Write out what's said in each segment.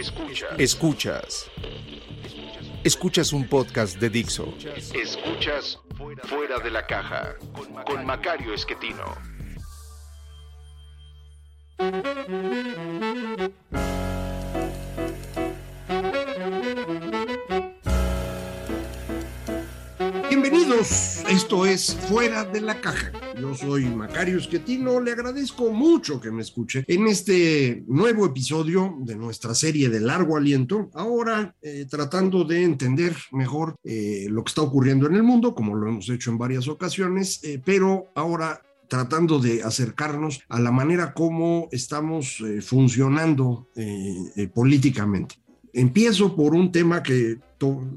Escuchas. Escuchas. Escuchas un podcast de Dixo. Escuchas Fuera de la Caja con Macario Esquetino. Bienvenidos, esto es Fuera de la Caja. Yo soy Macario Esquetino, le agradezco mucho que me escuche en este nuevo episodio de nuestra serie de largo aliento, ahora eh, tratando de entender mejor eh, lo que está ocurriendo en el mundo, como lo hemos hecho en varias ocasiones, eh, pero ahora tratando de acercarnos a la manera como estamos funcionando políticamente. Empiezo por un tema que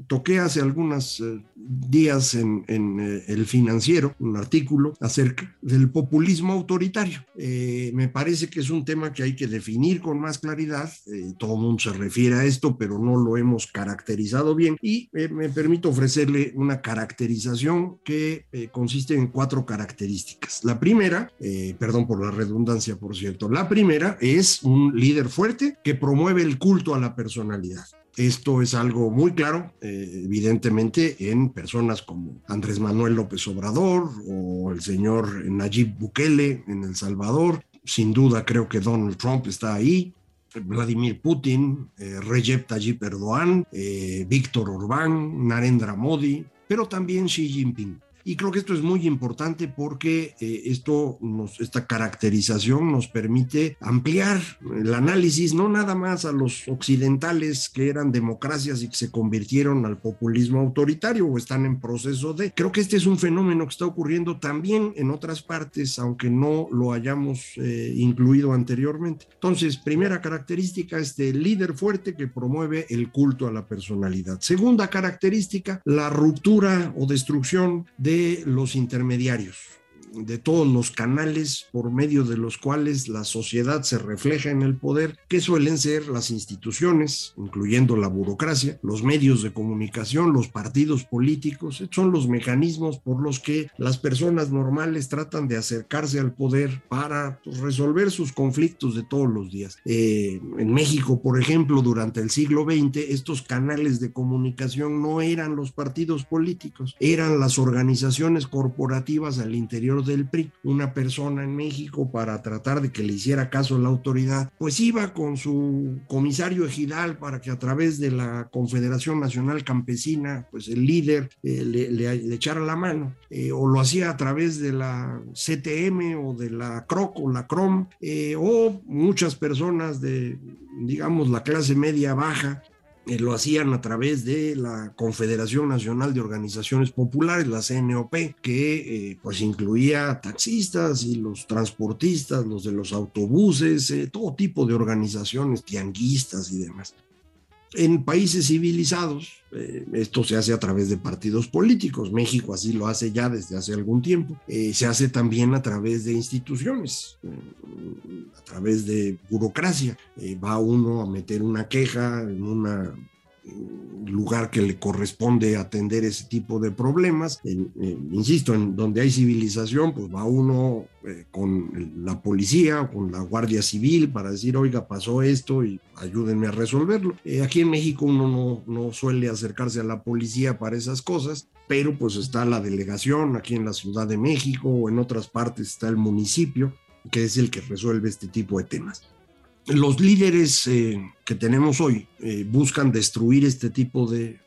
toqué hace algunos eh, días en, eh, el financiero, un artículo acerca del populismo autoritario. Eh, me parece que es un tema que hay que definir con más claridad. todo el mundo se refiere a esto, pero no lo hemos caracterizado bien y me permito ofrecerle una caracterización que consiste en cuatro características. La primera, perdón por la redundancia, por cierto, la primera es un líder fuerte que promueve el culto a la personalidad. Esto es algo muy claro, eh, evidentemente, en personas como Andrés Manuel López Obrador o el señor Nayib Bukele en El Salvador. Sin duda creo que Donald Trump está ahí. Vladimir Putin, eh, Recep Tayyip Erdogan, eh, Víctor Orbán, Narendra Modi, pero también Xi Jinping. Y creo que esto es muy importante porque eh, esto esta caracterización nos permite ampliar el análisis, no nada más a los occidentales que eran democracias y que se convirtieron al populismo autoritario o están en proceso de. Creo que este es un fenómeno que está ocurriendo también en otras partes, aunque no lo hayamos eh, incluido anteriormente. Entonces, primera característica, este líder fuerte que promueve el culto a la personalidad. Segunda característica, la ruptura o destrucción de los intermediarios de todos los canales por medio de los cuales la sociedad se refleja en el poder, que suelen ser las instituciones, incluyendo la burocracia, los medios de comunicación, los partidos políticos, son los mecanismos por los que las personas normales tratan de acercarse al poder para pues, resolver sus conflictos de todos los días. Eh, en México, por ejemplo, durante el siglo XX, estos canales de comunicación no eran los partidos políticos, eran las organizaciones corporativas al interior del PRI, una persona en México para tratar de que le hiciera caso a la autoridad, pues iba con su comisario ejidal para que a través de la Confederación Nacional Campesina, pues el líder eh, le, echara la mano, eh, o lo hacía a través de la CTM o de la CROC o la CROM, eh, o muchas personas de, digamos, la clase media baja, eh, lo hacían a través de la Confederación Nacional de Organizaciones Populares, la CNOP, que eh, pues incluía taxistas y los transportistas, los de los autobuses, eh, todo tipo de organizaciones, tianguistas y demás. En países civilizados, eh, esto se hace a través de partidos políticos. México así lo hace ya desde hace algún tiempo. Eh, se hace también a través de instituciones, eh, a través de burocracia. va uno a meter una queja en una lugar que le corresponde atender ese tipo de problemas. insisto, en donde hay civilización, pues va uno eh, con la policía con la Guardia Civil para decir, oiga, pasó esto y ayúdenme a resolverlo. Eh, aquí en México uno no, no suele acercarse a la policía para esas cosas, pero pues está la delegación aquí en la Ciudad de México o en otras partes está el municipio, que es el que resuelve este tipo de temas los líderes eh, que tenemos hoy eh, buscan destruir este tipo de,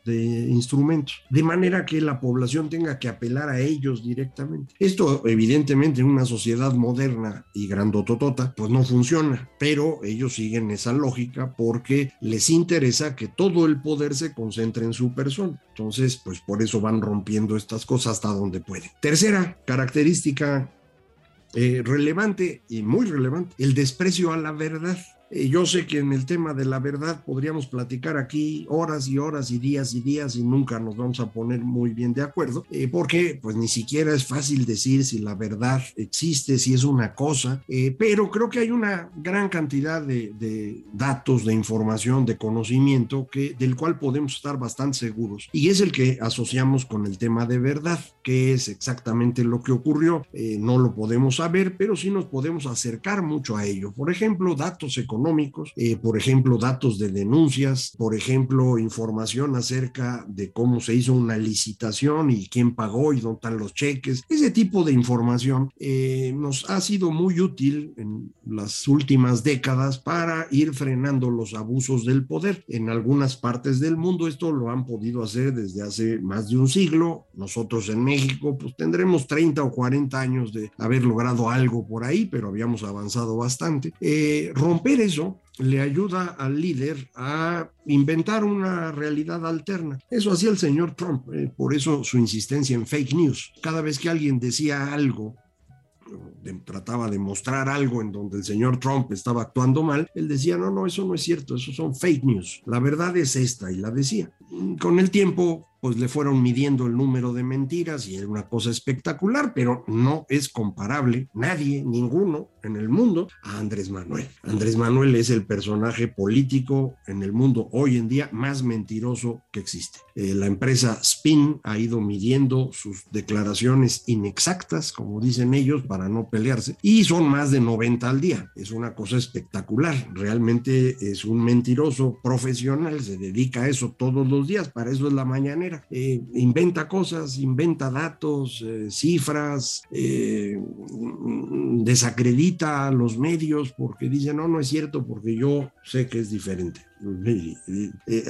instrumentos, de manera que la población tenga que apelar a ellos directamente. Esto, evidentemente, en una sociedad moderna y grandototota, pues no funciona, pero ellos siguen esa lógica porque les interesa que todo el poder se concentre en su persona. Entonces, pues por eso van rompiendo estas cosas hasta donde pueden. Tercera característica eh, relevante y muy relevante, el desprecio a la verdad. Eh, yo sé que en el tema de la verdad podríamos platicar aquí horas y horas y días y días y nunca nos vamos a poner muy bien de acuerdo, eh, porque pues ni siquiera es fácil decir si la verdad existe, si es una cosa, eh, pero creo que hay una gran cantidad de, de, datos, de información, de conocimiento que, del cual podemos estar bastante seguros y es el que asociamos con el tema de verdad, que es exactamente lo que ocurrió. no lo podemos saber, pero sí nos podemos acercar mucho a ello. Por ejemplo, datos económicos económicos, eh, por ejemplo, datos de denuncias, por ejemplo, información acerca de cómo se hizo una licitación y quién pagó y dónde están los cheques. Ese tipo de información eh, nos ha sido muy útil en las últimas décadas para ir frenando los abusos del poder. En algunas partes del mundo esto lo han podido hacer desde hace más de un siglo. Nosotros en México pues tendremos 30 o 40 años de haber logrado algo por ahí, pero habíamos avanzado bastante. Eh, romper eso le ayuda al líder a inventar una realidad alterna. Eso hacía el señor Trump, eh, por eso su insistencia en fake news. Cada vez que alguien decía algo trataba de mostrar algo en donde el señor Trump estaba actuando mal, él decía, no, no, eso no es cierto, eso son fake news, la verdad es esta, y la decía. Con el tiempo, pues le fueron midiendo el número de mentiras y era una cosa espectacular, pero no es comparable nadie, ninguno en el mundo a Andrés Manuel. Andrés Manuel es el personaje político en el mundo hoy en día más mentiroso que existe. Eh, la empresa Spin ha ido midiendo sus declaraciones inexactas, como dicen ellos, para no pelearse, y son más de 90 al día. Es una cosa espectacular. Realmente es un mentiroso profesional, se dedica a eso todos los días, para eso es la eh, inventa cosas, inventa datos, eh, cifras, eh, desacredita a los medios porque dice, no, no es cierto, porque yo sé que es diferente.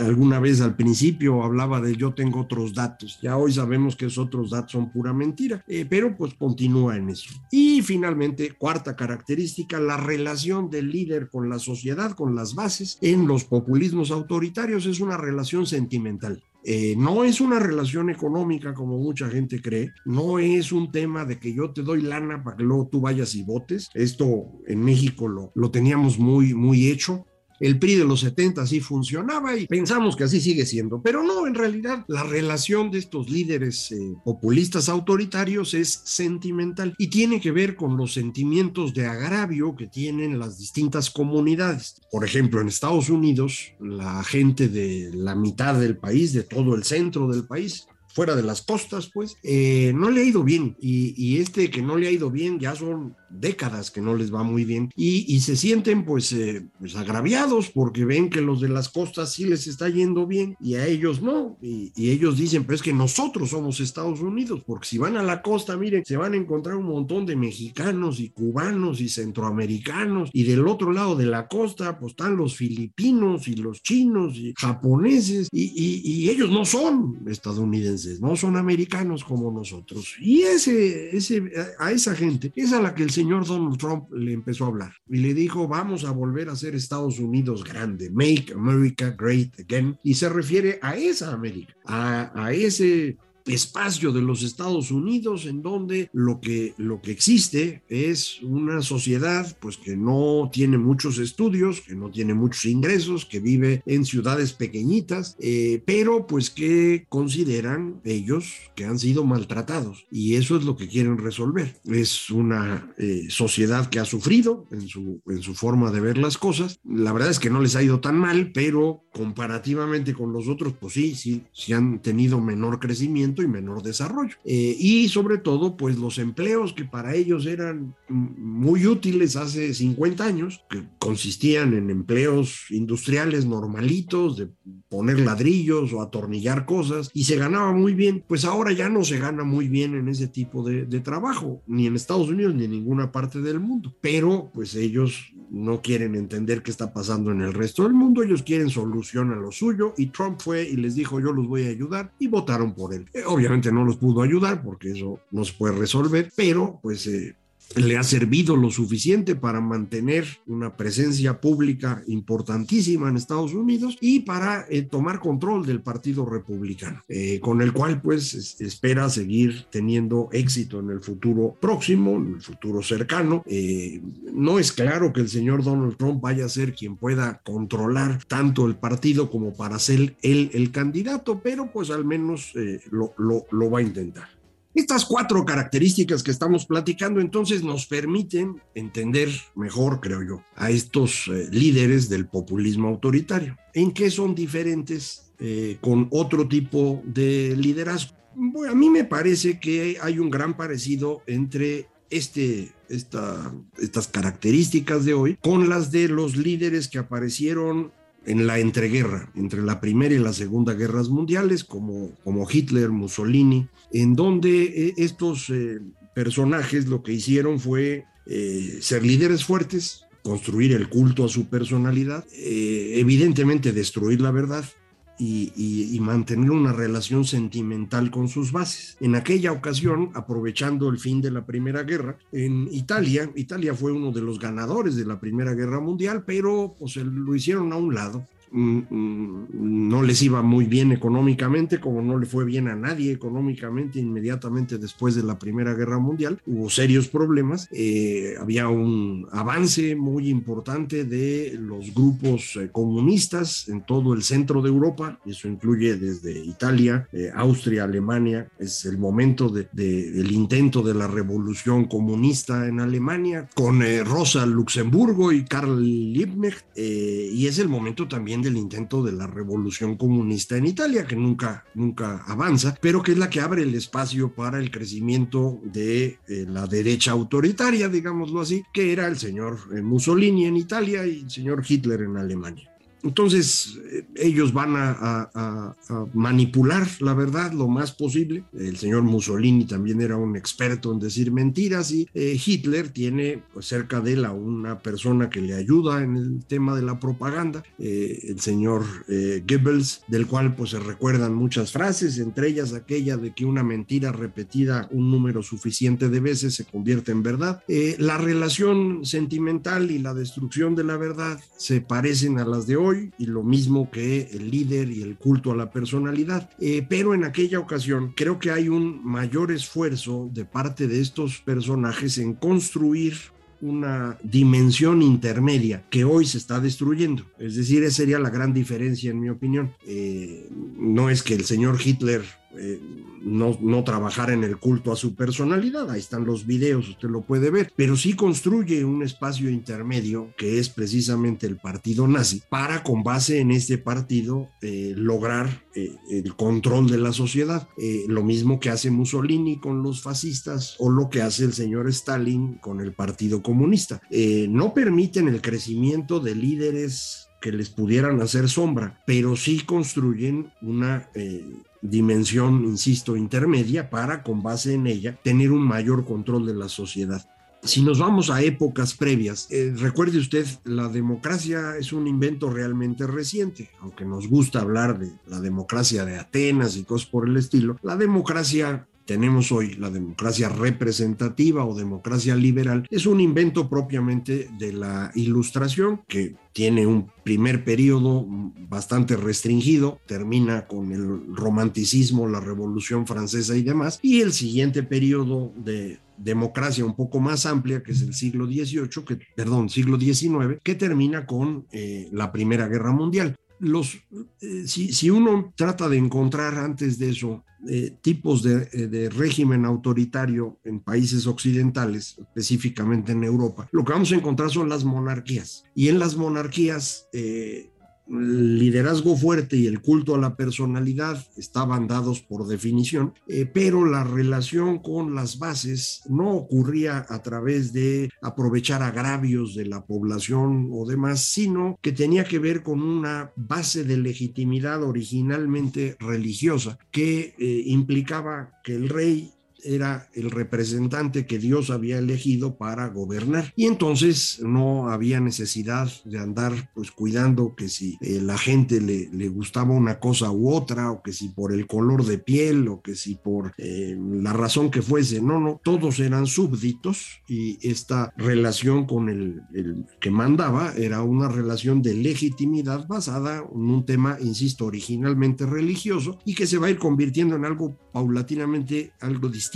alguna vez al principio hablaba de yo tengo otros datos, ya hoy sabemos que esos otros datos son pura mentira, pero pues continúa en eso. Y finalmente, cuarta característica, la relación del líder con la sociedad, con las bases. En los populismos autoritarios es una relación sentimental. Eh, no es una relación económica como mucha gente cree, no es un tema de que yo te doy lana para que luego tú vayas y votes. Esto en México lo, lo teníamos muy, muy hecho. El PRI de los 70 sí funcionaba y pensamos que así sigue siendo, pero no, en realidad la relación de estos líderes eh, populistas autoritarios es sentimental y tiene que ver con los sentimientos de agravio que tienen las distintas comunidades. Por ejemplo, en Estados Unidos, la gente de la mitad del país, de todo el centro del país, fuera de las costas, pues, eh, no le ha ido bien. Y, y, este que no le ha ido bien ya son décadas que no les va muy bien y, se sienten pues, eh, pues, agraviados porque ven que los de las costas sí les está yendo bien y a ellos no. Y, ellos dicen, pero es que nosotros somos Estados Unidos, porque si van a la costa, miren, se van a encontrar un montón de mexicanos y cubanos y centroamericanos y del otro lado de la costa pues están los filipinos y los chinos y japoneses y, y ellos no son estadounidenses, no son americanos como nosotros. Y ese, ese, a esa gente es a la que el señor Donald Trump le empezó a hablar y le dijo, vamos a volver a ser Estados Unidos grande, make America great again, y se refiere a esa América, a, a ese espacio de los Estados Unidos en donde lo que, lo que existe es una sociedad pues que no tiene muchos estudios, que no tiene muchos ingresos, que vive en ciudades pequeñitas, eh, pero pues que consideran ellos que han sido maltratados y eso es lo que quieren resolver. Es una eh, sociedad que ha sufrido en su, en su forma de ver las cosas. La verdad es que no les ha ido tan mal, pero comparativamente con los otros, pues sí, sí, sí han tenido menor crecimiento y menor desarrollo. Eh, y sobre todo, pues los empleos que para ellos eran muy útiles hace 50 años, que consistían en empleos industriales normalitos, de poner ladrillos o atornillar cosas, y se ganaba muy bien, pues ahora ya no se gana muy bien en ese tipo de, de trabajo, ni en Estados Unidos ni en ninguna parte del mundo. Pero pues ellos no quieren entender qué está pasando en el resto del mundo, ellos quieren solución a lo suyo, y Trump fue y les dijo yo los voy a ayudar, y votaron por él. Eh, obviamente no los pudo ayudar porque eso no se puede resolver, pero pues eh, le ha servido lo suficiente para mantener una presencia pública importantísima en Estados Unidos y para eh, tomar control del Partido Republicano, eh, con el cual pues espera seguir teniendo éxito en el futuro próximo, en el futuro cercano. Eh, no es claro que el señor Donald Trump vaya a ser quien pueda controlar tanto el partido como para ser él el candidato, pero pues al menos lo, lo va a intentar. Estas cuatro características que estamos platicando entonces nos permiten entender mejor, creo yo, a estos eh, líderes del populismo autoritario. ¿En qué son diferentes eh, con otro tipo de liderazgo? A mí me parece que hay un gran parecido entre este, esta, estas características de hoy con las de los líderes que aparecieron en la entreguerra, entre la Primera y la Segunda Guerras Mundiales, como, como Hitler, Mussolini, en donde eh, estos eh, personajes lo que hicieron fue eh, ser líderes fuertes, construir el culto a su personalidad, evidentemente destruir la verdad, y, mantener una relación sentimental con sus bases. En aquella ocasión, aprovechando el fin de la Primera Guerra, en Italia, Italia fue uno de los ganadores de la Primera Guerra Mundial, pero pues lo hicieron a un lado no les iba muy bien económicamente, como no le fue bien a nadie económicamente inmediatamente después de la Primera Guerra Mundial. Hubo serios problemas, eh, había un avance muy importante de los grupos eh, comunistas en todo el centro de Europa, eso incluye desde Italia, eh, Austria, Alemania, es el momento de, del intento de la revolución comunista en Alemania, con Rosa Luxemburgo y Karl Liebknecht, y es el momento también del intento de la revolución comunista en Italia, que nunca, nunca avanza, pero que es la que abre el espacio para el crecimiento de eh, la derecha autoritaria, digámoslo así, que era el señor eh, Mussolini en Italia y el señor Hitler en Alemania. Entonces, eh, ellos van a, manipular la verdad lo más posible. El señor Mussolini también era un experto en decir mentiras y eh, Hitler tiene pues, cerca de él a una persona que le ayuda en el tema de la propaganda, eh, el señor Goebbels, del cual pues se recuerdan muchas frases, entre ellas aquella de que una mentira repetida un número suficiente de veces se convierte en verdad. la relación sentimental y la destrucción de la verdad se parecen a las de hoy y lo mismo que el líder y el culto a la personalidad. Eh, pero en aquella ocasión creo que hay un mayor esfuerzo de parte de estos personajes en construir una dimensión intermedia que hoy se está destruyendo. Es decir, esa sería la gran diferencia en mi opinión. Eh, no es que el señor Hitler eh, no, no trabajar en el culto a su personalidad, ahí están los videos, usted lo puede ver, pero sí construye un espacio intermedio que es precisamente el partido nazi para con base en este partido eh, lograr eh, el control de la sociedad, lo mismo que hace Mussolini con los fascistas o lo que hace el señor Stalin con el Partido Comunista. no permiten el crecimiento de líderes que les pudieran hacer sombra, pero sí construyen una dimensión, insisto, intermedia para, con base en ella, tener un mayor control de la sociedad. Si nos vamos a épocas previas, eh, recuerde usted, la democracia es un invento realmente reciente, aunque nos gusta hablar de la democracia de Atenas y cosas por el estilo, la democracia tenemos hoy, la democracia representativa o democracia liberal, es un invento propiamente de la ilustración que tiene un primer periodo bastante restringido, termina con el romanticismo, la revolución francesa y demás, y el siguiente periodo de democracia un poco más amplia, que es el siglo XVIII, que, perdón, siglo XIX, que termina con eh, la Primera Guerra Mundial los, eh, si, uno trata de encontrar antes de eso eh, tipos de, eh, de, régimen autoritario en países occidentales, específicamente en Europa, lo que vamos a encontrar son las monarquías. Y en las monarquías el liderazgo fuerte y el culto a la personalidad estaban dados por definición, eh, pero la relación con las bases no ocurría a través de aprovechar agravios de la población o demás, sino que tenía que ver con una base de legitimidad originalmente religiosa que eh, implicaba que el rey era el representante que Dios había elegido para gobernar. Y entonces no había necesidad de andar pues cuidando que si eh, la gente le, le, gustaba una cosa u otra, o que si por el color de piel, o que si por eh, la razón que fuese. No, no, todos eran súbditos y esta relación con el, el que mandaba era una relación de legitimidad basada en un tema, insisto, originalmente religioso y que se va a ir convirtiendo en algo paulatinamente algo distinto,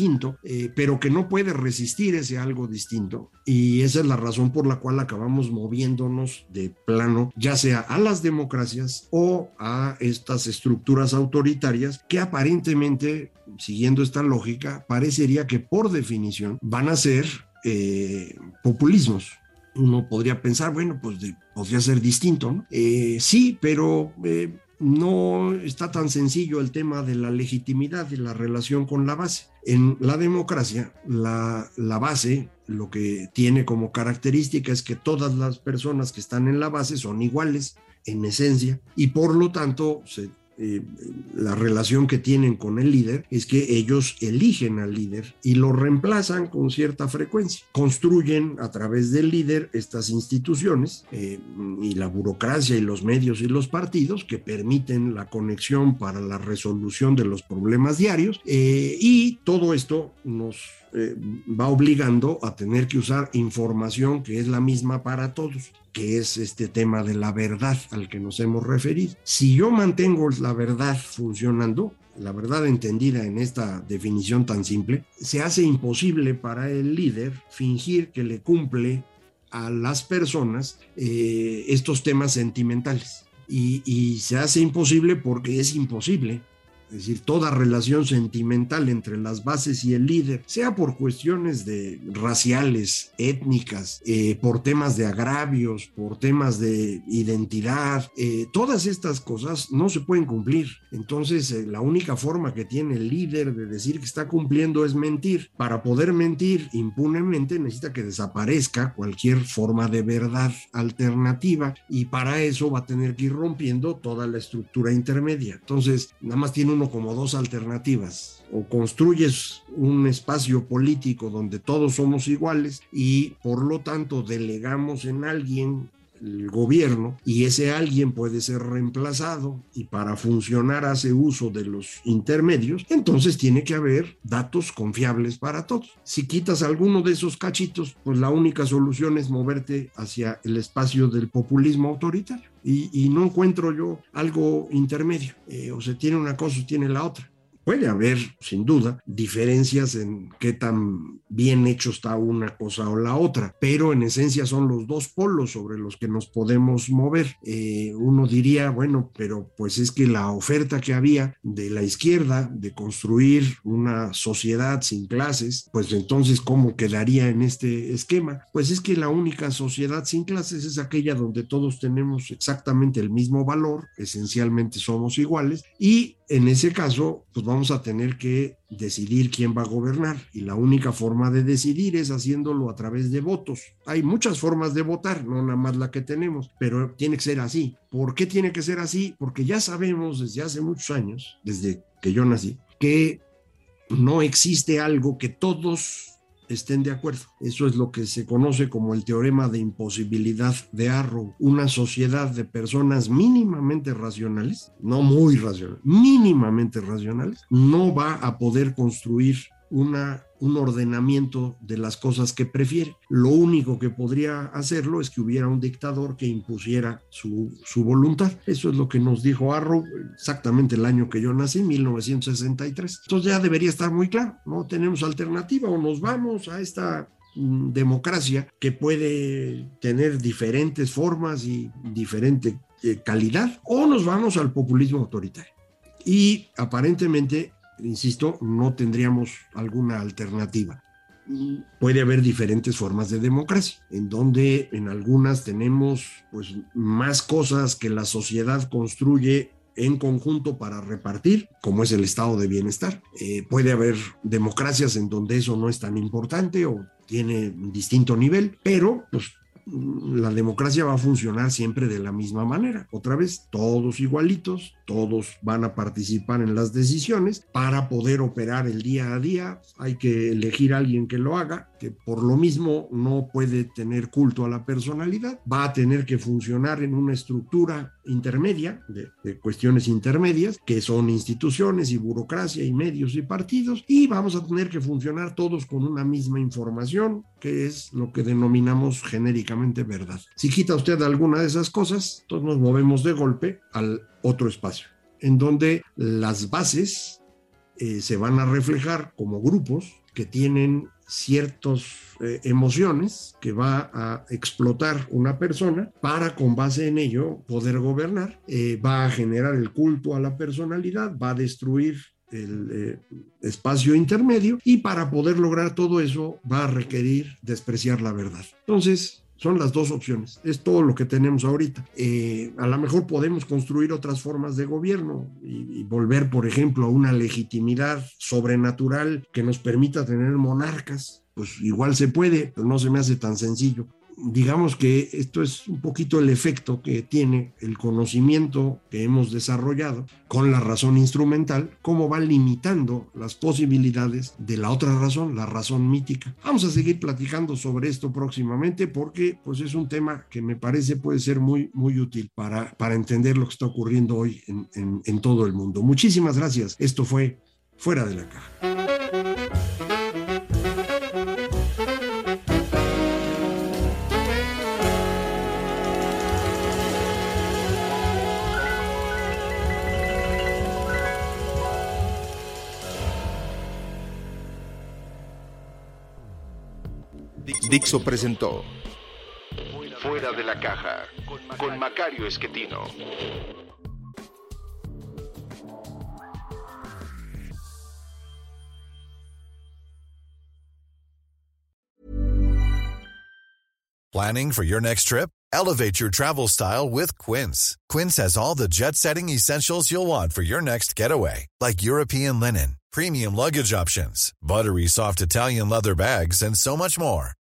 eh, pero que no puede resistir ese algo distinto. Y esa es la razón por la cual acabamos moviéndonos de plano, ya sea a las democracias o a estas estructuras autoritarias que aparentemente, siguiendo esta lógica, parecería que por definición van a ser eh, populismos uno podría pensar, bueno, pues podría ser distinto, ¿no? Eh, sí, pero eh, no está tan sencillo el tema de la legitimidad y la relación con la base. En la democracia, la, la, base lo que tiene como característica es que todas las personas que están en la base son iguales en esencia y por lo tanto se eh, la relación que tienen con el líder es que ellos eligen al líder y lo reemplazan con cierta frecuencia. Construyen a través del líder estas instituciones eh, y la burocracia y los medios y los partidos que permiten la conexión para la resolución de los problemas diarios eh, y todo esto nos va obligando a tener que usar información que es la misma para todos que es este tema de la verdad al que nos hemos referido. Si yo mantengo la verdad funcionando, la verdad entendida en esta definición tan simple, se hace imposible para el líder fingir que le cumple a las personas eh, estos temas sentimentales. Y se hace imposible porque es imposible es decir, toda relación sentimental entre las bases y el líder, sea por cuestiones de raciales, étnicas, eh, por temas de agravios, por temas de identidad, eh, todas estas cosas no se pueden cumplir. Entonces, eh, la única forma que tiene el líder de decir que está cumpliendo es mentir. Para poder mentir impunemente necesita que desaparezca cualquier forma de verdad alternativa y para eso va a tener que ir rompiendo toda la estructura intermedia. Entonces, nada más tiene un como dos alternativas. O construyes un espacio político donde todos somos iguales y por lo tanto delegamos en alguien el gobierno y ese alguien puede ser reemplazado y para funcionar hace uso de los intermedios, entonces tiene que haber datos confiables para todos. Si quitas alguno de esos cachitos, pues la única solución es moverte hacia el espacio del populismo autoritario. Y, no encuentro yo algo intermedio. Eh, o se tiene una cosa o tiene la otra. Puede haber, sin duda, diferencias en qué tan bien hecho está una cosa o la otra, pero en esencia son los dos polos sobre los que nos podemos mover. Eh, uno diría, bueno, pero pues es que la oferta que había de la izquierda de construir una sociedad sin clases, pues entonces, ¿cómo quedaría en este esquema? Pues es que la única sociedad sin clases es aquella donde todos tenemos exactamente el mismo valor, esencialmente somos iguales, y en ese caso, pues vamos a tener que decidir quién va a gobernar y la única forma de decidir es haciéndolo a través de votos. Hay muchas formas de votar, no nada más la que tenemos, pero tiene que ser así. ¿Por qué tiene que ser así? Porque ya sabemos desde hace muchos años, desde que yo nací, que no existe algo que todos estén de acuerdo. Eso es lo que se conoce como el teorema de imposibilidad de Arrow. Una sociedad de personas mínimamente racionales, no muy racionales, mínimamente racionales, no va a poder construir un ordenamiento de las cosas que prefiere. Lo único que podría hacerlo es que hubiera un dictador que impusiera su, su voluntad. Eso es lo que nos dijo Arrow exactamente el año que yo nací, 1963. Entonces ya debería estar muy claro, no tenemos alternativa o nos vamos a esta mm, democracia que puede tener diferentes formas y diferente eh, calidad o nos vamos al populismo autoritario. Y aparentemente insisto, no tendríamos alguna alternativa. Puede haber diferentes formas de democracia, en donde en algunas tenemos pues más cosas que la sociedad construye en conjunto para repartir, como es el estado de bienestar. Eh, puede haber democracias en donde eso no es tan importante o tiene un distinto nivel, pero pues la democracia va a funcionar siempre de la misma manera. Otra vez, todos igualitos, todos van a participar en las decisiones para poder operar el día a día. Hay que elegir a alguien que lo haga, que por lo mismo no puede tener culto a la personalidad, va a tener que funcionar en una estructura intermedia, de, de cuestiones intermedias, que son instituciones y burocracia y medios y partidos, y vamos a tener que funcionar todos con una misma información, que es lo que denominamos genéricamente verdad. Si quita usted alguna de esas cosas, entonces nos movemos de golpe al otro espacio, en donde las bases eh, se van a reflejar como grupos que tienen ciertas eh, emociones que va a explotar una persona para con base en ello poder gobernar, eh, va a generar el culto a la personalidad, va a destruir el eh, espacio intermedio y para poder lograr todo eso va a requerir despreciar la verdad. Entonces, son las dos opciones. Es todo lo que tenemos ahorita. Eh, a lo mejor podemos construir otras formas de gobierno y, y, volver, por ejemplo, a una legitimidad sobrenatural que nos permita tener monarcas. Pues igual se puede, pero no se me hace tan sencillo digamos que esto es un poquito el efecto que tiene el conocimiento que hemos desarrollado con la razón instrumental, cómo va limitando las posibilidades de la otra razón, la razón mítica. Vamos a seguir platicando sobre esto próximamente porque pues es un tema que me parece puede ser muy, muy útil para, para entender lo que está ocurriendo hoy en, en, en todo el mundo. Muchísimas gracias. Esto fue Fuera de la Caja. Dixo presentó Fuera de la caja con Macario Esquetino. Planning for your next trip? Elevate your travel style with Quince. Quince has all the jet setting essentials you'll want for your next getaway, like European linen, premium luggage options, buttery soft Italian leather bags, and so much more.